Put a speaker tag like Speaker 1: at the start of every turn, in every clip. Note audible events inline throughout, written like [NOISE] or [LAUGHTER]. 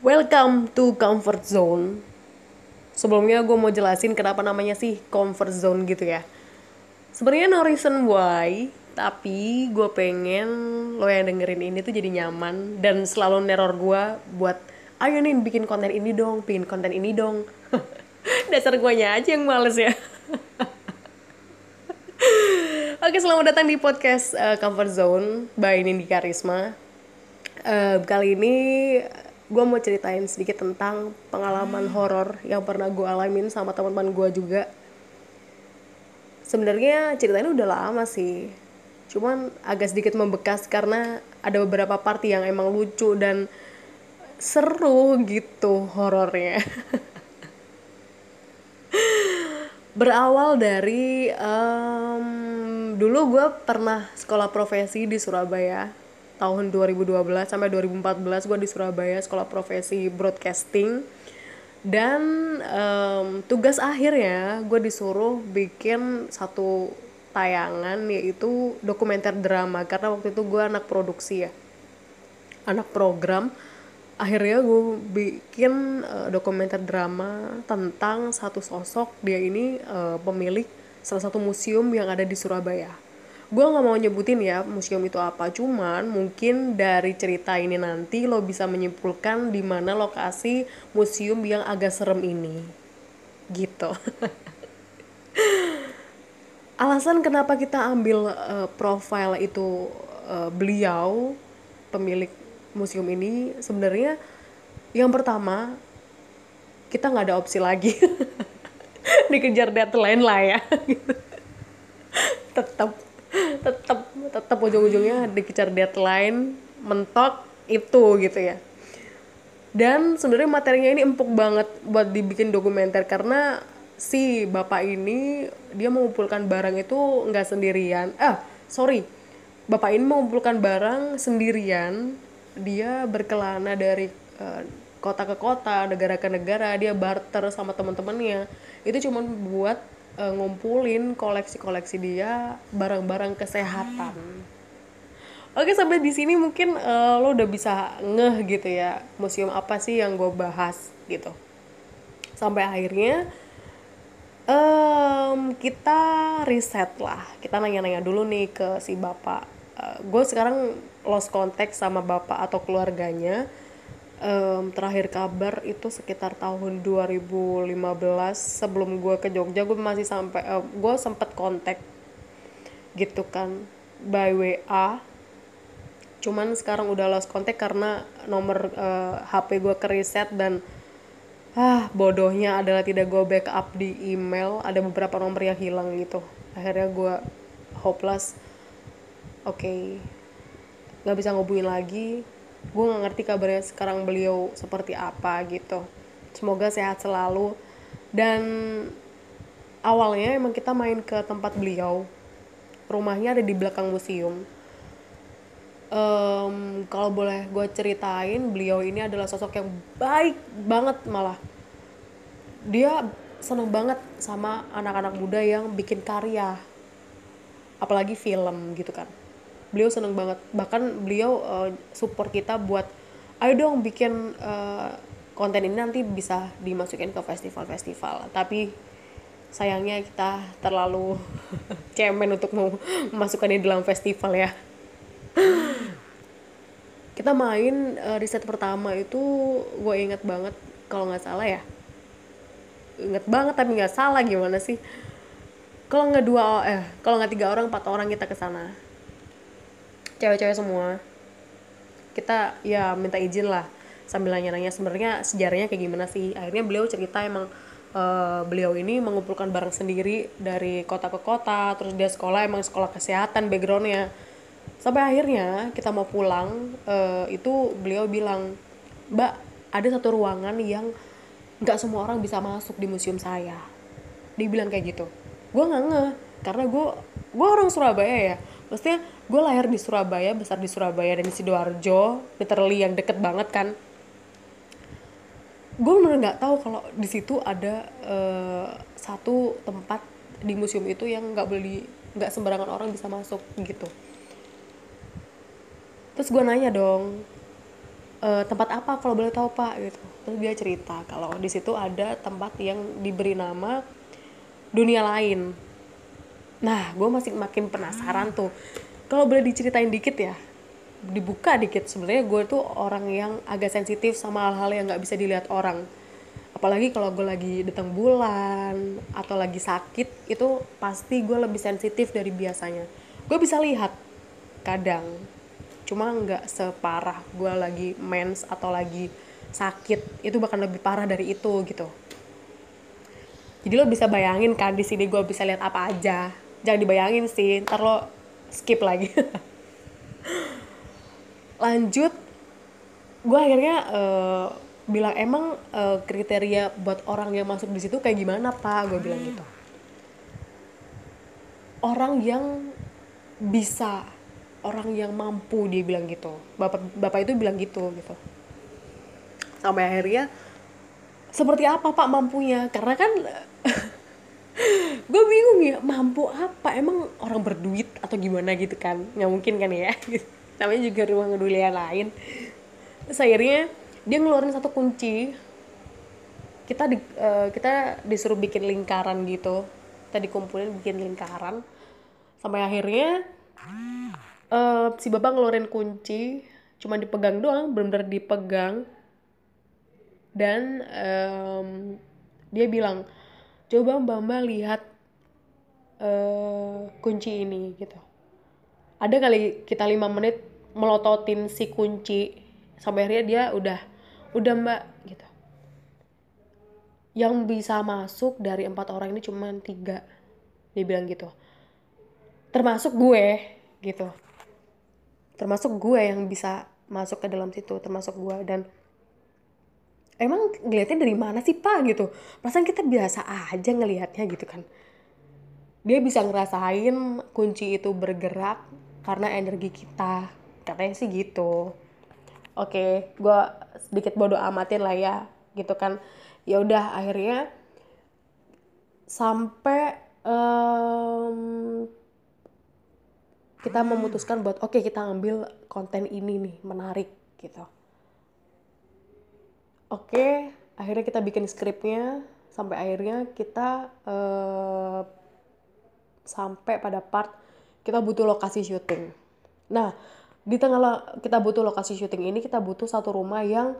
Speaker 1: Welcome to comfort zone. Sebelumnya gue mau jelasin kenapa namanya sih comfort zone gitu ya. Sebenarnya no reason why, tapi gue pengen lo yang dengerin ini tuh jadi nyaman dan selalu neror gue buat ayo nih bikin konten ini dong, bikin konten ini dong. [LAUGHS] Dasar guanya aja yang males ya. [LAUGHS] Oke, selamat datang di podcast uh, Comfort Zone by Nindi Karisma. Uh, kali ini gue mau ceritain sedikit tentang pengalaman horor yang pernah gue alamin sama teman-teman gue juga. Sebenarnya ceritanya udah lama sih, cuman agak sedikit membekas karena ada beberapa part yang emang lucu dan seru gitu horornya. [LAUGHS] berawal dari um, dulu gue pernah sekolah profesi di Surabaya tahun 2012 sampai 2014 gue di Surabaya sekolah profesi broadcasting. Dan um, tugas akhirnya gue disuruh bikin satu tayangan yaitu dokumenter drama. Karena waktu itu gue anak produksi ya anak program. Akhirnya gue bikin uh, dokumenter drama tentang satu sosok. Dia ini uh, pemilik salah satu museum yang ada di Surabaya gue nggak mau nyebutin ya museum itu apa cuman mungkin dari cerita ini nanti lo bisa menyimpulkan di mana lokasi museum yang agak serem ini. Gitu. [LAUGHS] Alasan kenapa kita ambil uh, profile itu uh, beliau pemilik museum ini sebenarnya yang pertama kita nggak ada opsi lagi. [LAUGHS] Dikejar deadline lah ya. [LAUGHS] Tetap tetap tetap ujung-ujungnya dikejar deadline mentok itu gitu ya. Dan sebenarnya materinya ini empuk banget buat dibikin dokumenter karena si bapak ini dia mengumpulkan barang itu nggak sendirian. Ah sorry. Bapak ini mengumpulkan barang sendirian. Dia berkelana dari uh, kota ke kota, negara ke negara, dia barter sama teman-temannya. Itu cuma buat uh, ngumpulin koleksi-koleksi dia barang-barang kesehatan. Oke sampai di sini mungkin uh, lo udah bisa ngeh gitu ya museum apa sih yang gue bahas gitu. Sampai akhirnya um, kita riset lah, kita nanya-nanya dulu nih ke si bapak. Uh, gue sekarang lost contact sama bapak atau keluarganya um, terakhir kabar itu sekitar tahun 2015 sebelum gue ke Jogja gue masih sampai uh, gue sempet kontak gitu kan by WA cuman sekarang udah lost contact karena nomor uh, HP gue kereset dan ah bodohnya adalah tidak gue backup di email ada beberapa nomor yang hilang gitu. Akhirnya gue hopeless. Oke okay, nggak bisa ngubungin lagi gue nggak ngerti kabarnya sekarang beliau seperti apa gitu. Semoga sehat selalu. Dan awalnya emang kita main ke tempat beliau. Rumahnya ada di belakang museum. Um, kalau boleh gue ceritain beliau ini adalah sosok yang baik banget malah. Dia seneng banget sama anak-anak muda yang bikin karya. Apalagi film gitu kan beliau seneng banget. Bahkan beliau uh, support kita buat ayo dong bikin uh, konten ini nanti bisa dimasukin ke festival-festival. Tapi sayangnya kita terlalu [LAUGHS] cemen untuk mau [LAUGHS] memasukkan ini dalam festival ya. [LAUGHS] Kita main uh, riset pertama itu gue inget banget kalau nggak salah ya. Inget banget tapi nggak salah gimana sih. Kalau nggak dua eh kalau nggak tiga orang empat orang kita ke sana cewek-cewek semua. Kita ya minta izin lah sambil nanya-nanya sebenarnya sejarahnya kayak gimana sih. Akhirnya beliau cerita emang uh, beliau ini mengumpulkan barang sendiri dari kota ke kota terus dia sekolah emang sekolah kesehatan backgroundnya. Sampai akhirnya kita mau pulang uh, itu beliau bilang mbak ada satu ruangan yang nggak semua orang bisa masuk di museum saya. Dia bilang kayak gitu. Gue nggak ngeh karena gue gue orang Surabaya ya. Maksudnya gue lahir di Surabaya besar di Surabaya dan di sidoarjo literally yang deket banget kan. Gue bener nggak tahu kalau di situ ada uh, satu tempat di museum itu yang nggak beli nggak sembarangan orang bisa masuk gitu. Terus gue nanya dong "E, tempat apa kalau boleh tahu pak? Gitu. Terus dia cerita kalau di situ ada tempat yang diberi nama dunia lain. Nah gue masih makin penasaran tuh kalau boleh diceritain dikit ya dibuka dikit. Sebenarnya gue tuh orang yang agak sensitif sama hal-hal yang nggak bisa dilihat orang. Apalagi kalau gue lagi datang bulan atau lagi sakit itu pasti gue lebih sensitif dari biasanya. Gue bisa lihat kadang cuma nggak separah gue lagi mens atau lagi sakit. Itu bahkan lebih parah dari itu gitu. Jadi lo bisa bayangin kan di sini gue bisa lihat apa aja. Jangan dibayangin sih ntar lo skip lagi. Lanjut gue akhirnya uh, bilang emang uh, kriteria buat orang yang masuk di situ kayak gimana pak? Gue bilang gitu. Orang yang bisa orang yang mampu dia bilang gitu. Bapak bapak itu bilang gitu gitu. Sampai akhirnya seperti apa pak mampunya? Karena kan [LAUGHS] gue bingung ya mampu apa? Emang orang berduit atau gimana gitu kan? Nggak mungkin kan ya? [LAUGHS] Namanya juga ruang kedulian lain. Terus akhirnya dia ngeluarin satu kunci. Kita di, uh, kita disuruh bikin lingkaran gitu. Kita dikumpulin bikin lingkaran. Sampai akhirnya uh, si bapak ngeluarin kunci. Cuma dipegang doang benar-benar dipegang. Dan um, dia bilang coba mbak mbak lihat uh, kunci ini gitu. Ada kali kita lima menit melototin si kunci sampai akhirnya dia udah udah mbak gitu. Yang bisa masuk dari empat orang ini cuma tiga dia bilang gitu. Termasuk gue gitu. Termasuk gue yang bisa masuk ke dalam situ termasuk gue dan emang ngeliatnya dari mana sih pak? Gitu. Perasaan kita biasa aja ngelihatnya gitu kan. Dia bisa ngerasain kunci itu bergerak karena energi kita. Katanya sih gitu. Oke gue sedikit bodoh amatin lah ya gitu kan. Ya udah akhirnya sampai um, kita memutuskan buat oke okay, kita ambil konten ini nih menarik gitu oke okay, akhirnya kita bikin skripnya. Sampai akhirnya kita uh, sampai pada part kita butuh lokasi syuting. Nah di tengah kita butuh lokasi syuting ini kita butuh satu rumah yang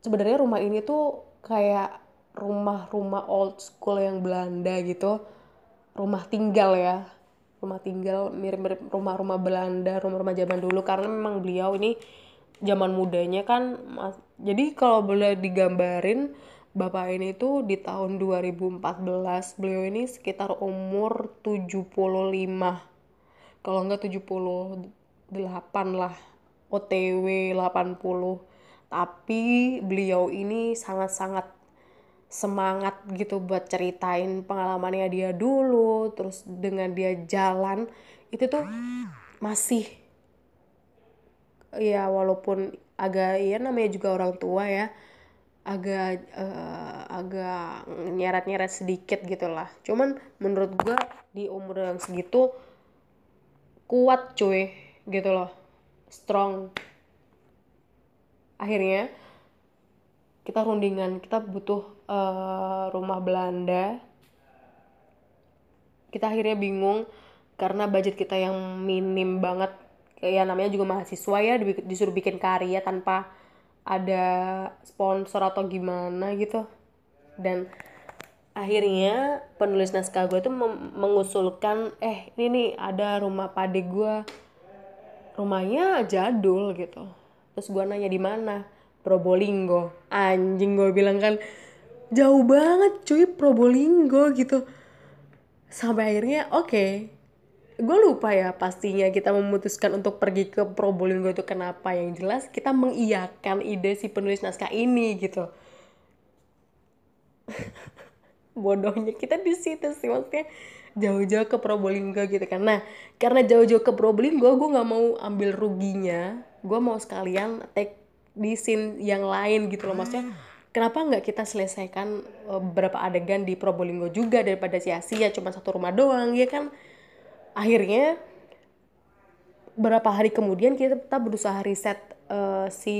Speaker 1: sebenarnya rumah ini tuh kayak rumah-rumah old school yang Belanda gitu. Rumah tinggal ya. Rumah tinggal mirip-mirip rumah-rumah Belanda rumah-rumah zaman dulu. Karena memang beliau ini zaman mudanya kan jadi kalau boleh digambarin bapak ini tuh di tahun 2014 beliau ini sekitar umur 75 kalau enggak 70 8 lah OTW 80 tapi beliau ini sangat-sangat semangat gitu buat ceritain pengalamannya dia dulu terus dengan dia jalan itu tuh masih ya walaupun agak ya namanya juga orang tua ya. Agak uh, agak nyeret-nyeret sedikit gitu lah. Cuman menurut gua di umur yang segitu kuat cuy gitu loh. Strong. Akhirnya kita rundingan kita butuh uh, rumah Belanda. Kita akhirnya bingung karena budget kita yang minim banget ya namanya juga mahasiswa ya disuruh bikin karya tanpa ada sponsor atau gimana gitu. Dan akhirnya penulis naskah gue tuh mengusulkan eh ini nih ada rumah pade gue rumahnya jadul gitu. Terus gue nanya di mana? Probolinggo. Anjing gue bilang kan jauh banget cuy Probolinggo gitu. Sampai akhirnya oke okay. Gue lupa ya pastinya kita memutuskan untuk pergi ke Probolinggo itu kenapa. Yang jelas kita mengiyakan ide si penulis naskah ini gitu. [LAUGHS] Bodohnya kita di situ sih maksudnya jauh-jauh ke Probolinggo gitu kan. Nah karena jauh-jauh ke Probolinggo gue nggak mau ambil ruginya. Gue mau sekalian take di scene yang lain gitu loh. Maksudnya kenapa nggak kita selesaikan uh, beberapa adegan di Probolinggo juga daripada sia-sia cuma satu rumah doang ya kan akhirnya beberapa hari kemudian kita berusaha riset eh, si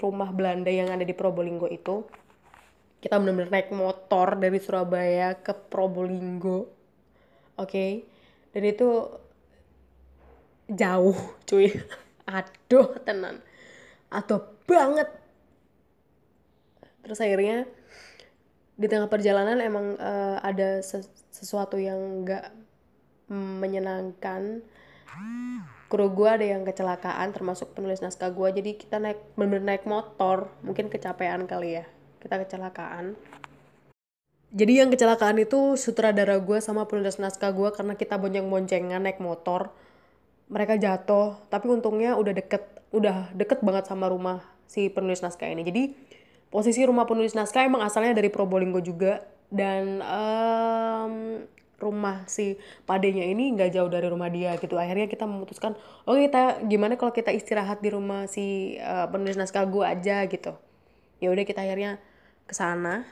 Speaker 1: rumah Belanda yang ada di Probolinggo itu. Kita benar-benar naik motor dari Surabaya ke Probolinggo oke? Dan itu jauh cuy. [LAUGHS] Aduh tenan. Atau banget. Terus akhirnya di tengah perjalanan emang eh, ada ses- sesuatu yang nggak menyenangkan. Kru gue ada yang kecelakaan termasuk penulis naskah gue jadi kita naik bener naik motor. Mungkin kecapean kali ya. Kita kecelakaan. Jadi yang kecelakaan itu sutradara gue sama penulis naskah gue karena kita bonceng-boncengan naik motor. Mereka jatuh tapi untungnya udah deket udah deket banget sama rumah si penulis naskah ini. Jadi posisi rumah penulis naskah emang asalnya dari Probolinggo juga. Dan em, rumah si padenya ini nggak jauh dari rumah dia gitu. Akhirnya kita memutuskan oke kita gimana kalau kita istirahat di rumah si eh, penulis naskah gue aja gitu. Ya udah kita akhirnya ke sana.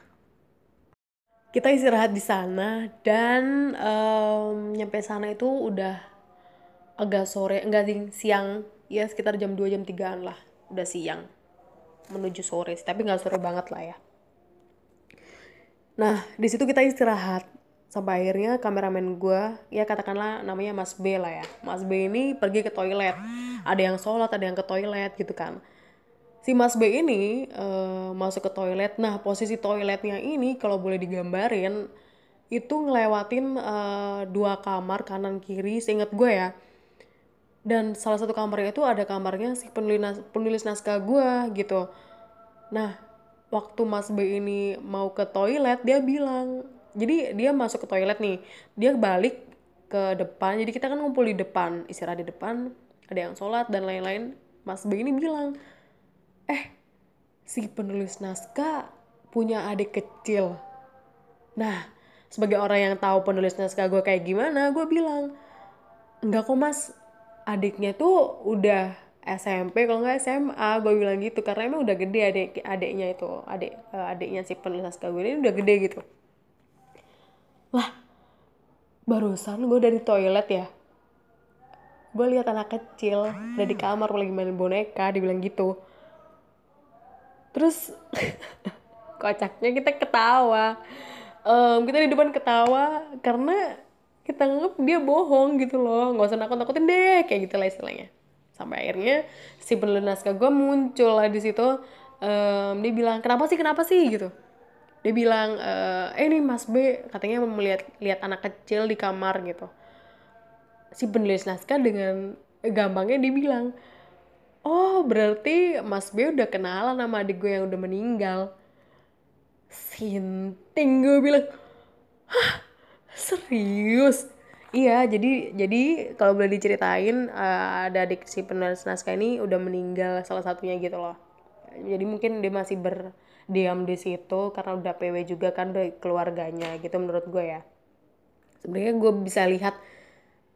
Speaker 1: Kita istirahat di sana dan em, nyampe sana itu udah agak sore enggak ding siang. Ya sekitar jam 2 jam 3an lah udah siang. Menuju sore sih tapi nggak sore banget lah ya. Nah di situ kita istirahat sampai akhirnya kameramen gue ya katakanlah namanya Mas B lah ya Mas B ini pergi ke toilet ada yang sholat ada yang ke toilet gitu kan si Mas B ini eh, masuk ke toilet. Nah, posisi toiletnya ini kalau boleh digambarin itu ngelewatin eh, dua kamar kanan kiri, seingat gue ya. Dan salah satu kamarnya itu ada kamarnya si penulis, penulis naskah gue gitu. Nah, waktu Mas B ini mau ke toilet, dia bilang, jadi dia masuk ke toilet nih, dia balik ke depan, jadi kita kan ngumpul di depan, istirahat di depan, ada yang sholat dan lain-lain. Mas B ini bilang, eh si penulis naskah punya adik kecil. Nah, sebagai orang yang tahu penulis naskah gue kayak gimana, gue bilang, enggak kok mas, adiknya tuh udah SMP kalau nggak SMA, gue bilang gitu karena emang udah gede adik adiknya itu, adik eh, adiknya si penulis naskah gue ini udah gede gitu. Barusan gue dari toilet ya, gue lihat anak kecil udah di kamar lagi main boneka, dibilang gitu. Terus [LAUGHS] kocaknya kita ketawa. Em, kita di depan ketawa karena kita nganggep dia bohong gitu loh. Nggak usah nakut nakutin deh kayak gitu lah istilahnya. Sampai akhirnya si penulis naskah gue muncul lah di situ. Em, dia bilang kenapa sih kenapa sih? gitu dia bilang eh ini Mas B katanya mau melihat lihat anak kecil di kamar gitu si penulis naskah dengan gampangnya dia bilang Oh, berarti Mas B udah kenalan sama adik gue yang udah meninggal. Sinting gue bilang, hah serius? Iya, jadi jadi kalau boleh diceritain eh, ada adik si penulis naskah ini udah meninggal salah satunya gitu loh. Jadi mungkin dia masih berdiam di situ karena udah PW juga kan dari keluarganya gitu menurut gue ya. Sebenarnya gue bisa lihat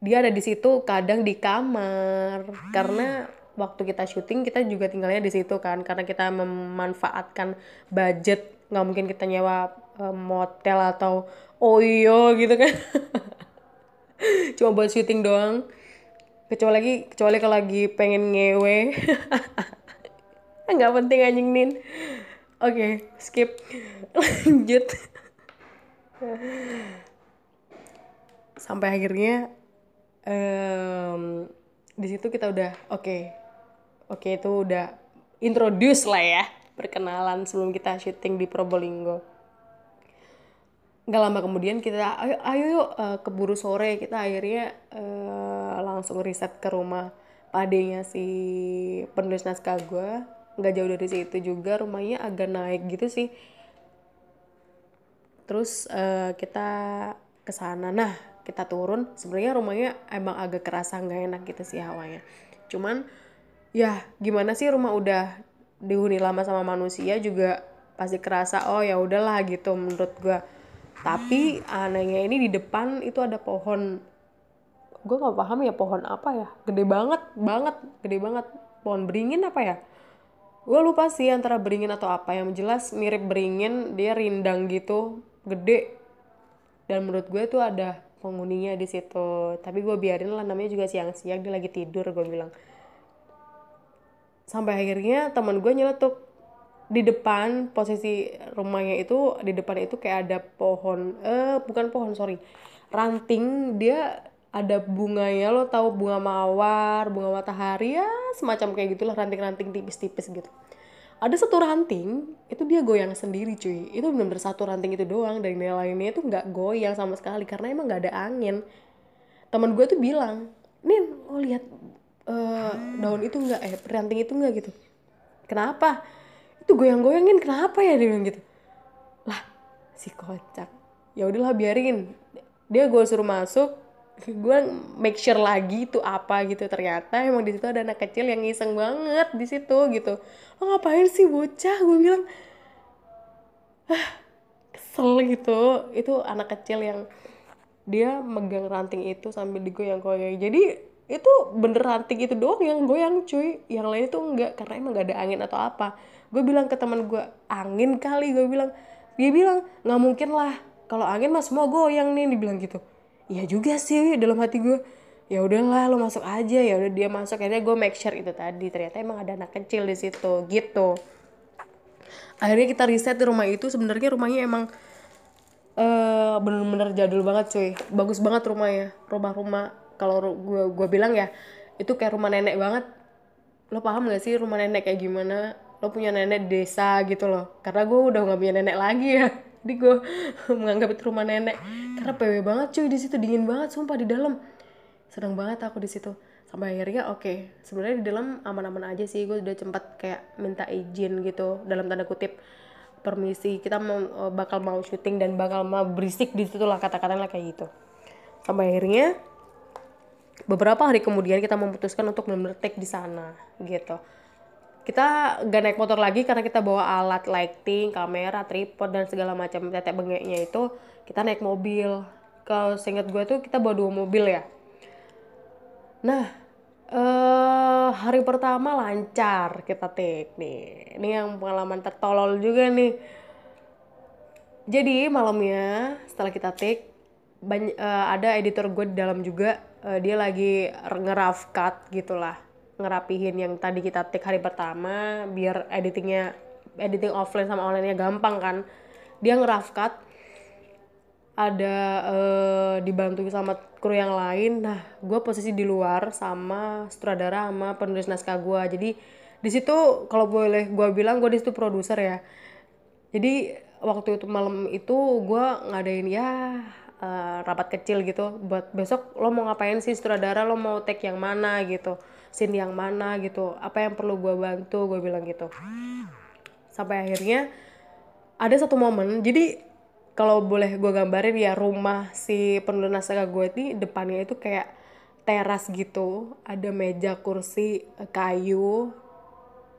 Speaker 1: dia ada di situ kadang di kamar. Karena waktu kita syuting kita juga tinggalnya di situ kan karena kita memanfaatkan budget. Nggak mungkin kita nyewa eh, motel atau oyo gitu kan. [LAUGHS] Cuma buat syuting doang. Kecuali lagi kecuali kalau lagi pengen ngewe. [LAUGHS] Nggak penting anjing nin oke skip. [LAUGHS] Lanjut. Sampai akhirnya em, di situ kita udah oke. Oke itu udah introduce lah ya perkenalan sebelum kita syuting di Probolinggo. Nggak lama kemudian kita ayo ayo yuk eh, keburu sore. Kita akhirnya eh, langsung riset ke rumah padenya si penulis naskah gue nggak jauh dari situ juga rumahnya agak naik gitu sih. Terus eh, kita ke sana. Nah kita turun sebenarnya rumahnya emang agak kerasa nggak enak gitu sih hawanya. Cuman ya gimana sih rumah udah dihuni lama sama manusia juga pasti kerasa oh ya udahlah gitu menurut gua. Tapi anehnya ini di depan itu ada pohon. Gue nggak paham ya pohon apa ya? Gede banget banget gede banget. Pohon beringin apa ya gue lupa sih antara beringin atau apa. Yang jelas mirip beringin dia rindang gitu gede. Dan menurut gue tuh ada penghuninya di situ. Tapi gue biarin lah namanya juga siang-siang dia lagi tidur gue bilang. Sampai akhirnya teman gue nyeletuk. Di depan posisi rumahnya itu di depan itu kayak ada pohon eh bukan pohon sorry. Ranting dia ada bunganya lo tahu bunga mawar bunga matahari ya semacam kayak gitulah ranting-ranting tipis-tipis gitu. Ada satu ranting itu dia goyang sendiri cuy. Itu benar-benar satu ranting itu doang dan yang lainnya itu nggak goyang sama sekali karena emang nggak ada angin. Teman gue tuh bilang nih lo lihat uh, daun itu nggak eh ranting itu nggak? Gitu. Kenapa? Itu goyang-goyangin kenapa ya? Dia bilang gitu. Lah si kocak. Ya udahlah biarin. Dia gue suruh masuk gue make sure lagi itu apa gitu. Ternyata emang di situ ada anak kecil yang iseng banget di situ gitu. Lo ngapain sih bocah? Gue bilang ah kesel gitu. Itu anak kecil yang dia megang ranting itu sambil digoyang-goyang. Jadi itu bener ranting itu doang yang goyang cuy. Yang lain itu enggak karena emang gak ada angin atau apa. Gue bilang ke teman gue angin kali. Gue bilang dia bilang nggak mungkin lah. Kalau angin mah semua goyang nih. Dibilang gitu iya juga sih dalam hati gue ya udahlah lo masuk aja. Ya udah dia masuk akhirnya gue make sure itu tadi ternyata emang ada anak kecil di situ gitu. Akhirnya kita riset di rumah itu sebenarnya rumahnya emang uh, bener-bener jadul banget cuy. Bagus banget rumahnya rumah-rumah kalau gue gue bilang ya itu kayak rumah nenek banget. Lo paham gak sih rumah nenek kayak gimana? Lo punya nenek desa gitu loh karena gue udah gak punya nenek lagi ya jadi gue [LAUGHS] menganggap itu rumah nenek. Karena PW banget cuy di situ. Dingin banget sumpah di dalam. Seneng banget aku di situ. Sampai akhirnya oke okay. sebenarnya di dalam aman-aman aja sih. Gue udah sempat kayak minta izin gitu dalam tanda kutip permisi. Kita mau eh, bakal mau syuting dan bakal mau berisik di situ lah kata-katanya kayak gitu. Sampai akhirnya beberapa hari kemudian kita memutuskan untuk take di sana gitu kita gak naik motor lagi karena kita bawa alat lighting, kamera, tripod dan segala macam tetek bengeknya itu kita naik mobil. Kalau seingat gue tuh kita bawa dua mobil ya. Nah, eh, hari pertama lancar kita take nih. Ini yang pengalaman tertolol juga nih. Jadi malamnya setelah kita take banyak, uh, ada editor gue di dalam juga. Uh, dia lagi ngeraf cut gitulah ngerapihin yang tadi kita take hari pertama biar editingnya editing offline sama online-nya gampang kan. Dia ngeraf cut ada uh, dibantu sama kru yang lain. Nah gue posisi di luar sama sutradara sama penulis naskah gue jadi di situ kalau boleh gue bilang gue di situ produser ya. Jadi waktu itu malam itu gue ngadain ya uh, rapat kecil gitu. Buat besok lo mau ngapain sih sutradara? Lo mau take yang mana gitu scene yang mana gitu apa yang perlu gue bantu gue bilang gitu. Sampai akhirnya ada satu momen jadi kalau boleh gue gambarin ya rumah si penulis naskah gue ini depannya itu kayak teras gitu. Ada meja kursi kayu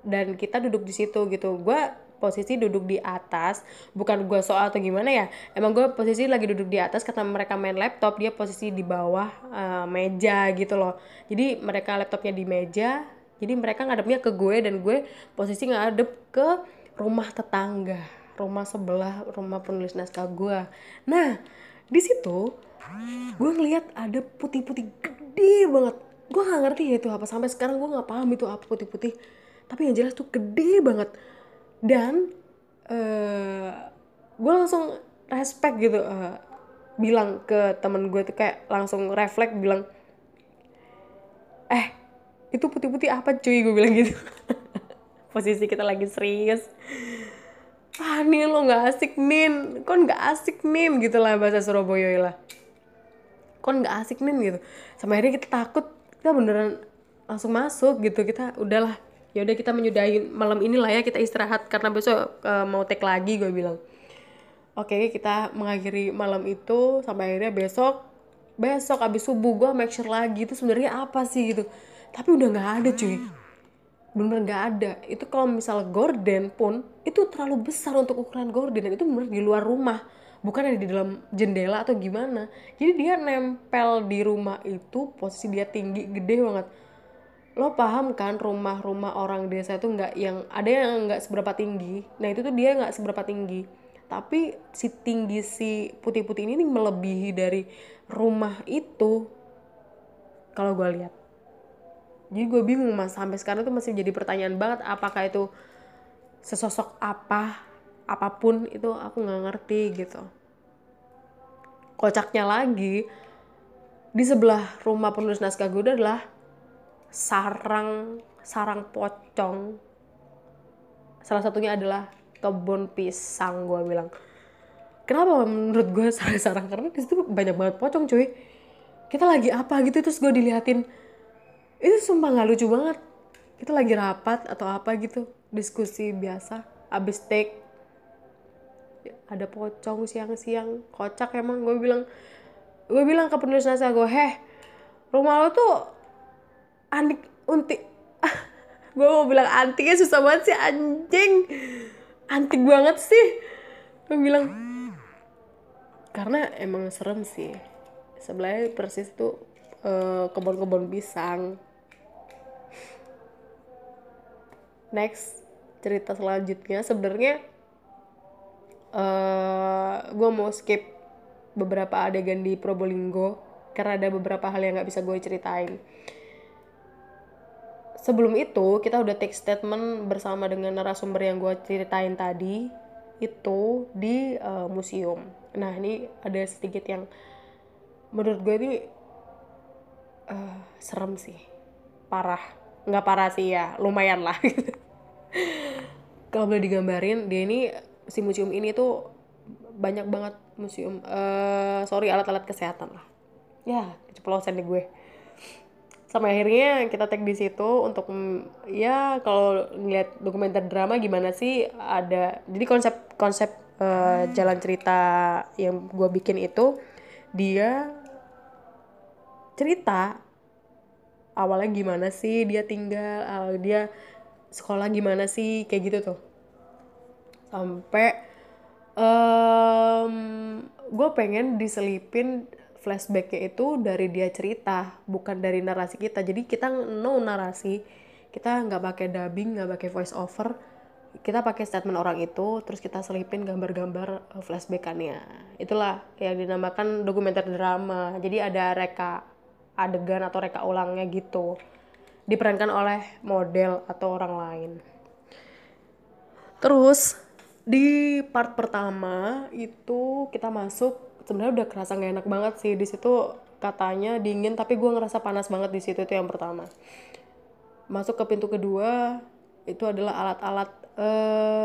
Speaker 1: dan kita duduk di situ gitu. Gue posisi duduk di atas bukan gue soal atau gimana ya emang gue posisi lagi duduk di atas karena mereka main laptop dia posisi di bawah uh, meja gitu loh. Jadi mereka laptopnya di meja jadi mereka ngadepnya ke gue dan gue posisi ngadep ke rumah tetangga rumah sebelah rumah penulis naskah gue nah di situ gue ngeliat ada putih-putih gede banget. Gue gak ngerti ya itu apa sampai sekarang gue nggak paham itu apa putih-putih. Tapi yang jelas tuh gede banget dan uh, eh, gue langsung respect gitu uh, bilang ke temen gue tuh kayak langsung refleks bilang eh itu putih-putih apa cuy? Gue bilang gitu. [LAUGHS] Posisi kita lagi serius. Ah nih lo nggak asik nin. Kon nggak asik nin? Gitu lah bahasa Surabaya lah. Kon nggak asik nin? Gitu. Sama akhirnya kita takut kita beneran langsung masuk gitu. Kita udahlah ya udah kita menyudahi malam ini lah ya kita istirahat. Karena besok uh, mau take lagi gue bilang. Oke okay, kita mengakhiri malam itu sampai akhirnya besok. Besok abis subuh gue make sure lagi itu sebenarnya apa sih gitu. Tapi udah nggak ada cuy. Bener nggak ada. Itu kalau misal gorden pun itu terlalu besar untuk ukuran gorden dan itu bener di luar rumah. Bukan ada di dalam jendela atau gimana. Jadi dia nempel di rumah itu posisi dia tinggi gede banget lo paham kan rumah-rumah orang desa itu nggak yang ada yang nggak seberapa tinggi. Nah itu tuh dia nggak seberapa tinggi. Tapi si tinggi si putih-putih ini nih melebihi dari rumah itu. Kalau gue lihat. Jadi gue bingung mas. Sampai sekarang tuh masih jadi pertanyaan banget apakah itu sesosok apa apa pun itu aku nggak ngerti gitu. Kocaknya lagi di sebelah rumah penulis naskah gue adalah sarang sarang pocong. Salah satunya adalah kebun pisang gue bilang. Kenapa menurut gue sarang-sarang karena di situ banyak banget pocong cuy. Kita lagi apa gitu terus gue diliatin. Itu sumpah nggak lucu banget. Kita lagi rapat atau apa gitu diskusi biasa. Abis take ada pocong siang-siang. Kocak emang gue bilang. Gue bilang ke penulis naskah gue heh rumah lo tuh antik unti. [LAUGHS] Gue mau bilang antiknya susah banget sih anjing. Antik banget sih. Gue bilang karena emang serem sih. Sebelahnya persis tuh uh, kebun-kebun pisang. Next cerita selanjutnya. Sebenarnya uh, eh, gue mau skip beberapa adegan di Probolinggo karena ada beberapa hal yang nggak bisa gue ceritain sebelum itu kita udah take statement bersama dengan narasumber yang gue ceritain tadi itu di uh, museum. Nah ini ada sedikit yang menurut gue ini uh, serem sih. Parah. Nggak parah sih ya lumayan lah. [LAUGHS] Kalau boleh digambarin dia ini si museum ini tuh banyak banget museum uh, sorry alat-alat kesehatan lah. Ya keceplosan deh gue sampai akhirnya kita tag di situ untuk mm, ya kalau ngeliat dokumenter drama gimana sih ada jadi konsep konsep uh, jalan cerita yang gue bikin itu dia cerita awalnya gimana sih dia tinggal uh, dia sekolah gimana sih kayak gitu tuh. Sampai um, gue pengen diselipin flashbacknya itu dari dia cerita bukan dari narasi kita. Jadi kita no narasi. Kita nggak pakai dubbing nggak pakai voice over kita pakai statement orang itu terus kita selipin gambar-gambar eh, flashbackannya. Itulah yang dinamakan dokumenter drama. Jadi ada reka adegan atau reka ulangnya gitu. Diperankan oleh model atau orang lain. Terus di part pertama itu kita masuk sebenarnya udah kerasa nggak enak banget sih. Di situ katanya dingin tapi gue ngerasa panas banget di situ itu yang pertama. Masuk ke pintu kedua itu adalah alat-alat eh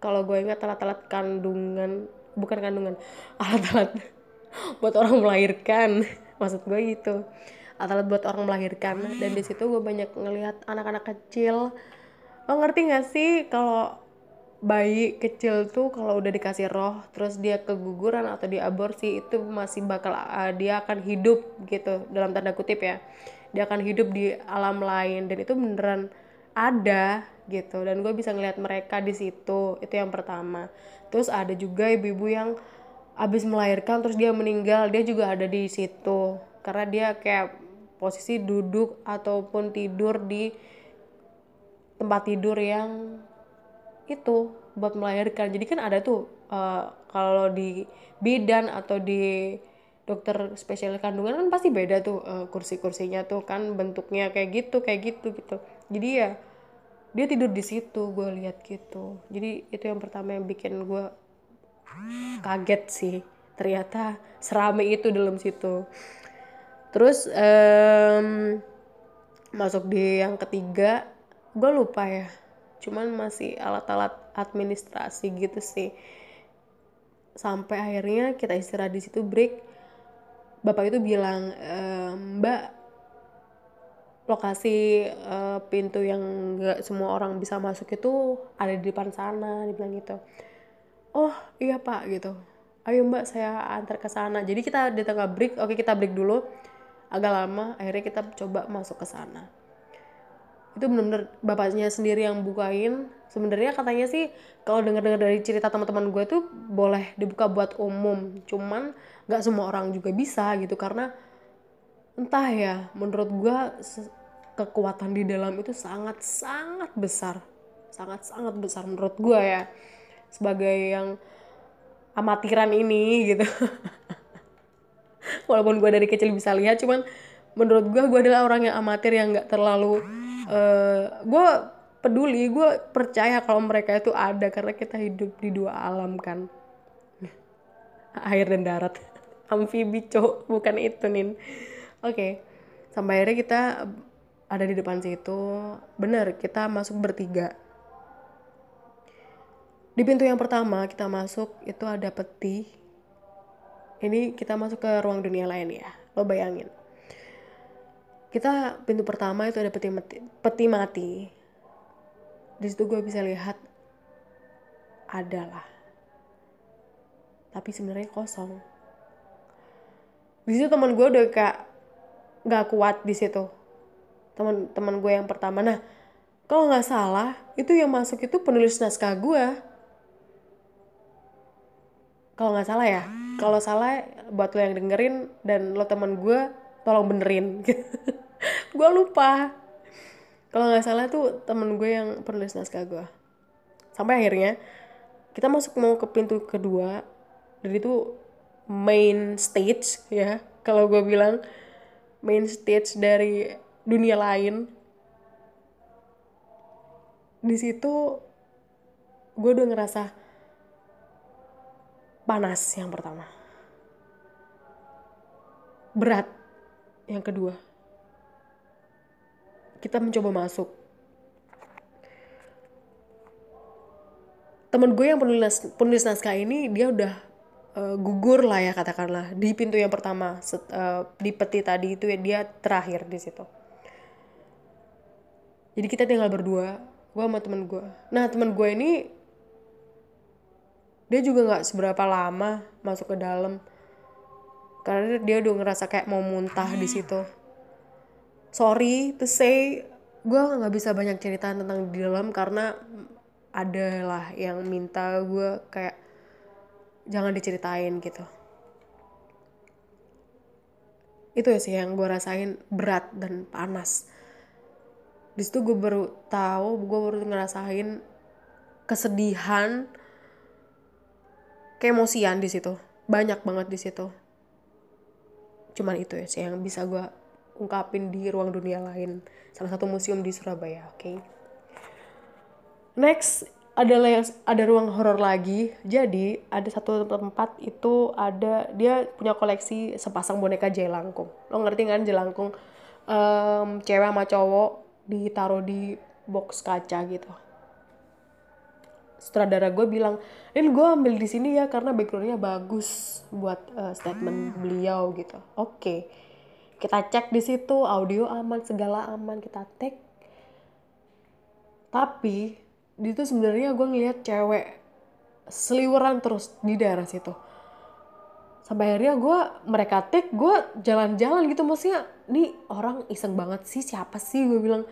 Speaker 1: kalau gue ingat alat-alat kandungan bukan kandungan [LAUGHS] alat-alat buat orang melahirkan. [LAUGHS] Maksud gue gitu. Alat-alat buat orang melahirkan. Dan di situ gue banyak ngelihat anak-anak kecil. Lo ngerti gak sih kalau bayi kecil tuh kalau udah dikasih roh terus dia keguguran atau diaborsi itu masih bakal uh, dia akan hidup gitu. Dalam tanda kutip ya. Dia akan hidup di alam lain dan itu beneran ada gitu. Dan gue bisa ngeliat mereka di situ itu yang pertama. Terus ada juga ibu-ibu yang abis melahirkan terus dia meninggal dia juga ada di situ. Karena dia kayak posisi duduk ataupun tidur di tempat tidur yang itu buat melahirkan. Jadi kan ada tuh uh, kalau di bidan atau di dokter spesial kandungan kan pasti beda tuh uh, kursi-kursinya tuh kan bentuknya kayak gitu kayak gitu gitu. Jadi ya dia tidur di situ gue lihat gitu. Jadi itu yang pertama yang bikin gue kaget sih. Ternyata serame itu dalam situ. Terus um, masuk di yang ketiga gue lupa ya cuman masih alat-alat administrasi gitu sih. Sampai akhirnya kita istirahat di situ break. Bapak itu bilang e, mbak lokasi uh, pintu yang nggak semua orang bisa masuk itu ada di depan sana dibilang gitu. Oh iya pak gitu. Ayo mbak saya antar ke sana. Jadi kita di tengah break oke kita break dulu. Agak lama akhirnya kita coba masuk ke sana itu benar-benar bapaknya sendiri yang bukain. Sebenarnya katanya sih kalau dengar-dengar dari cerita teman-teman gue tuh boleh dibuka buat umum. Cuman nggak semua orang juga bisa gitu karena entah ya menurut gue kekuatan di dalam itu sangat sangat besar. Sangat sangat besar menurut gue ya. Sebagai yang amatiran ini gitu. [LAUGHS] Walaupun gue dari kecil bisa lihat cuman menurut gue gue adalah orang yang amatir yang nggak terlalu uh, gue peduli gue percaya kalau mereka itu ada karena kita hidup di dua alam kan. [LAUGHS] Air dan darat. [LAUGHS] Amfibi cowok. Bukan itu nin. Oke okay. sampai akhirnya kita ada di depan situ. Bener kita masuk bertiga. Di pintu yang pertama kita masuk itu ada peti. Ini kita masuk ke ruang dunia lain ya. Lo bayangin kita pintu pertama itu ada peti mati, peti mati. Di situ gue bisa lihat adalah tapi sebenarnya kosong. Di situ teman gue udah kayak nggak kuat di situ. Teman teman gue yang pertama. Nah kalau nggak salah itu yang masuk itu penulis naskah gue kalau nggak salah ya kalau salah buat lo yang dengerin dan lo teman gue tolong benerin. [LAUGHS] Gue lupa. Kalau nggak salah tuh temen gue yang penulis naskah gue sampai akhirnya kita masuk mau ke pintu kedua dan itu main stage ya. Kalau gue bilang main stage dari dunia lain. Di situ gue udah ngerasa panas yang pertama. Berat yang kedua kita mencoba masuk. Temen gue yang penulis penulis naskah ini dia udah uh, gugur lah ya katakanlah di pintu yang pertama set, uh, di peti tadi itu ya dia terakhir di situ. Jadi kita tinggal berdua gue sama temen gue nah temen gue ini dia juga nggak seberapa lama masuk ke dalam karena dia udah ngerasa kayak mau muntah di situ. Sorry to say gue nggak bisa banyak cerita tentang di dalam karena adalah yang minta gue kayak jangan diceritain gitu. Itu sih yang gue rasain berat dan panas. Di situ gue baru tahu gue baru ngerasain kesedihan keemosian di situ. Banyak banget di situ cuman itu ya sih yang bisa gue ungkapin di ruang dunia lain. Salah satu museum di Surabaya oke. Okay? next yang ada ruang horor lagi. Jadi ada satu tempat itu ada dia punya koleksi sepasang boneka jelangkung. Lo ngerti kan jelangkung? Um, cewek sama cowok ditaruh di box kaca gitu sutradara gue bilang ini gue ambil di sini ya karena backgroundnya bagus buat uh, statement beliau gitu. Oke. Okay. kita cek di situ audio aman segala aman kita tag tapi di itu sebenarnya gue ngeliat cewek seliweran terus di daerah situ. Sampai akhirnya gue mereka take gue jalan-jalan gitu. Maksudnya nih orang iseng banget sih siapa sih? Gue bilang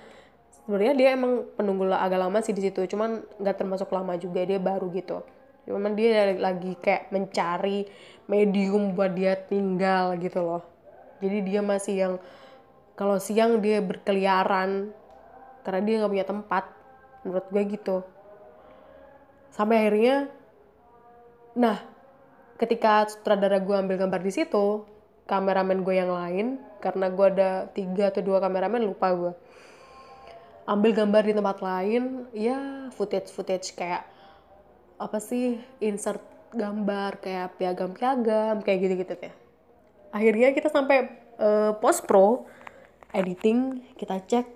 Speaker 1: sebenarnya dia emang penunggu agak lama sih di situ cuman nggak termasuk lama juga dia baru gitu. Cuman dia lagi kayak mencari medium buat dia tinggal gitu loh. Jadi dia masih yang kalau siang dia berkeliaran karena dia nggak punya tempat menurut gue gitu. Sampai akhirnya nah ketika sutradara gue ambil gambar di situ kameramen gue yang lain karena gue ada tiga atau dua kameramen lupa gue ambil gambar di tempat lain ya footage footage kayak apa sih insert gambar kayak piagam-piagam kayak gitu-gitu ya akhirnya kita sampai uh, post pro editing kita cek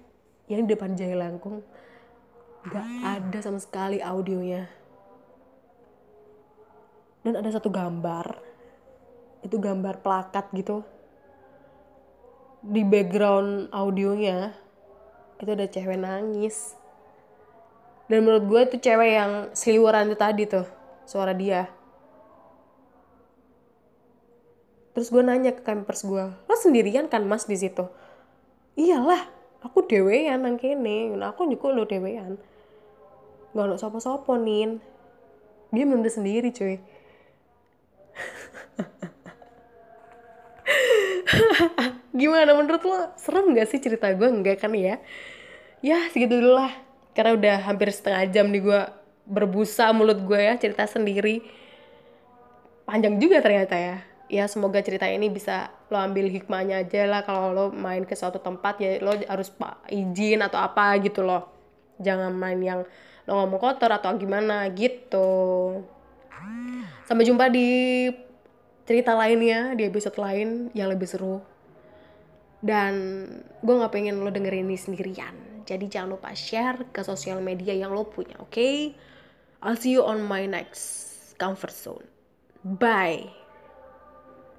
Speaker 1: yang di depan jaya langkung nggak ada sama sekali audionya. Dan ada satu gambar itu gambar plakat gitu. Di background audionya itu ada cewek nangis. Dan menurut gue itu cewek yang seliweran itu tadi tuh suara dia. Terus gue nanya ke campers gue lo sendirian kan mas di situ? Iyalah aku dewean nang kene. Nah, aku juga lo dewean. Gak ada sopo-sopo nin. Dia bener sendiri cuy [LAUGHS] Gimana menurut lo? Serem gak sih cerita gue? Enggak kan ya? Ya segitu dulu lah. Karena udah hampir setengah jam nih gue berbusa mulut gue ya cerita sendiri. Panjang juga ternyata ya. ya semoga cerita ini bisa lo ambil hikmahnya aja lah kalau lo main ke suatu tempat ya lo harus pak izin atau apa gitu loh jangan main yang lo ngomong kotor atau gimana gitu sampai jumpa di cerita lainnya di episode lain yang lebih seru dan gue nggak pengen lo dengerin ini sendirian. Jadi jangan lupa share ke sosial media yang lo punya oke? Okay? I'll see you on my next comfort zone. Bye